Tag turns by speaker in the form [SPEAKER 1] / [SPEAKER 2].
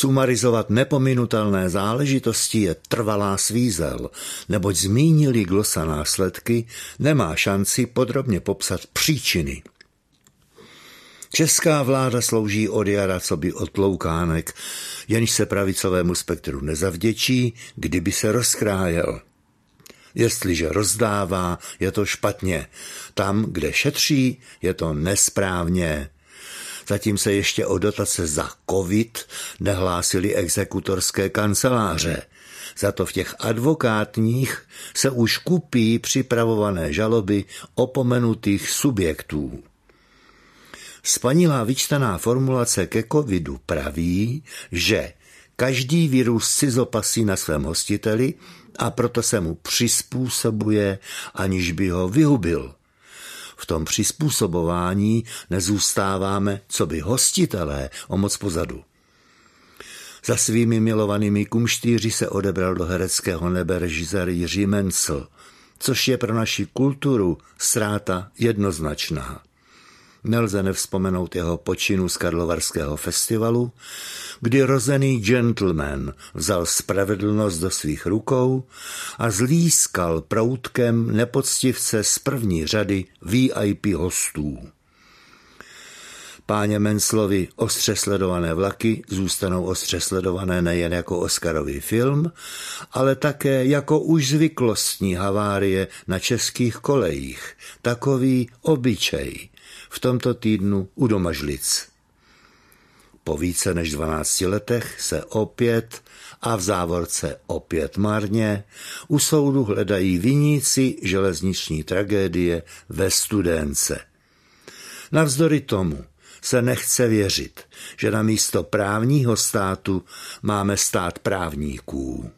[SPEAKER 1] Sumarizovat nepominutelné záležitosti je trvalá svízel, neboť zmínili glosa následky, nemá šanci podrobně popsat příčiny. Česká vláda slouží od jara co by otloukánek, jenž se pravicovému spektru nezavděčí, kdyby se rozkrájel. Jestliže rozdává, je to špatně. Tam, kde šetří, je to nesprávně. Zatím se ještě o dotace za covid nehlásily exekutorské kanceláře. Za to v těch advokátních se už kupí připravované žaloby opomenutých subjektů. Spanilá vyčtaná formulace ke covidu praví, že každý virus si zopasí na svém hostiteli a proto se mu přizpůsobuje, aniž by ho vyhubil. V tom přizpůsobování nezůstáváme, co by hostitelé, o moc pozadu. Za svými milovanými kumštýři se odebral do hereckého nebe režisér Jiří Mencel, což je pro naši kulturu ztráta jednoznačná. Nelze nevzpomenout jeho počinu z Karlovarského festivalu, kdy rozený gentleman vzal spravedlnost do svých rukou a zlískal proutkem nepoctivce z první řady VIP hostů. Páně Menslovi ostře sledované vlaky zůstanou ostře sledované nejen jako Oscarový film, ale také jako už zvyklostní havárie na českých kolejích. Takový obyčej v tomto týdnu u Domažlic. Po více než 12 letech se opět a v závorce opět marně u soudu hledají viníci železniční tragédie ve Studence. Navzdory tomu se nechce věřit, že na místo právního státu máme stát právníků.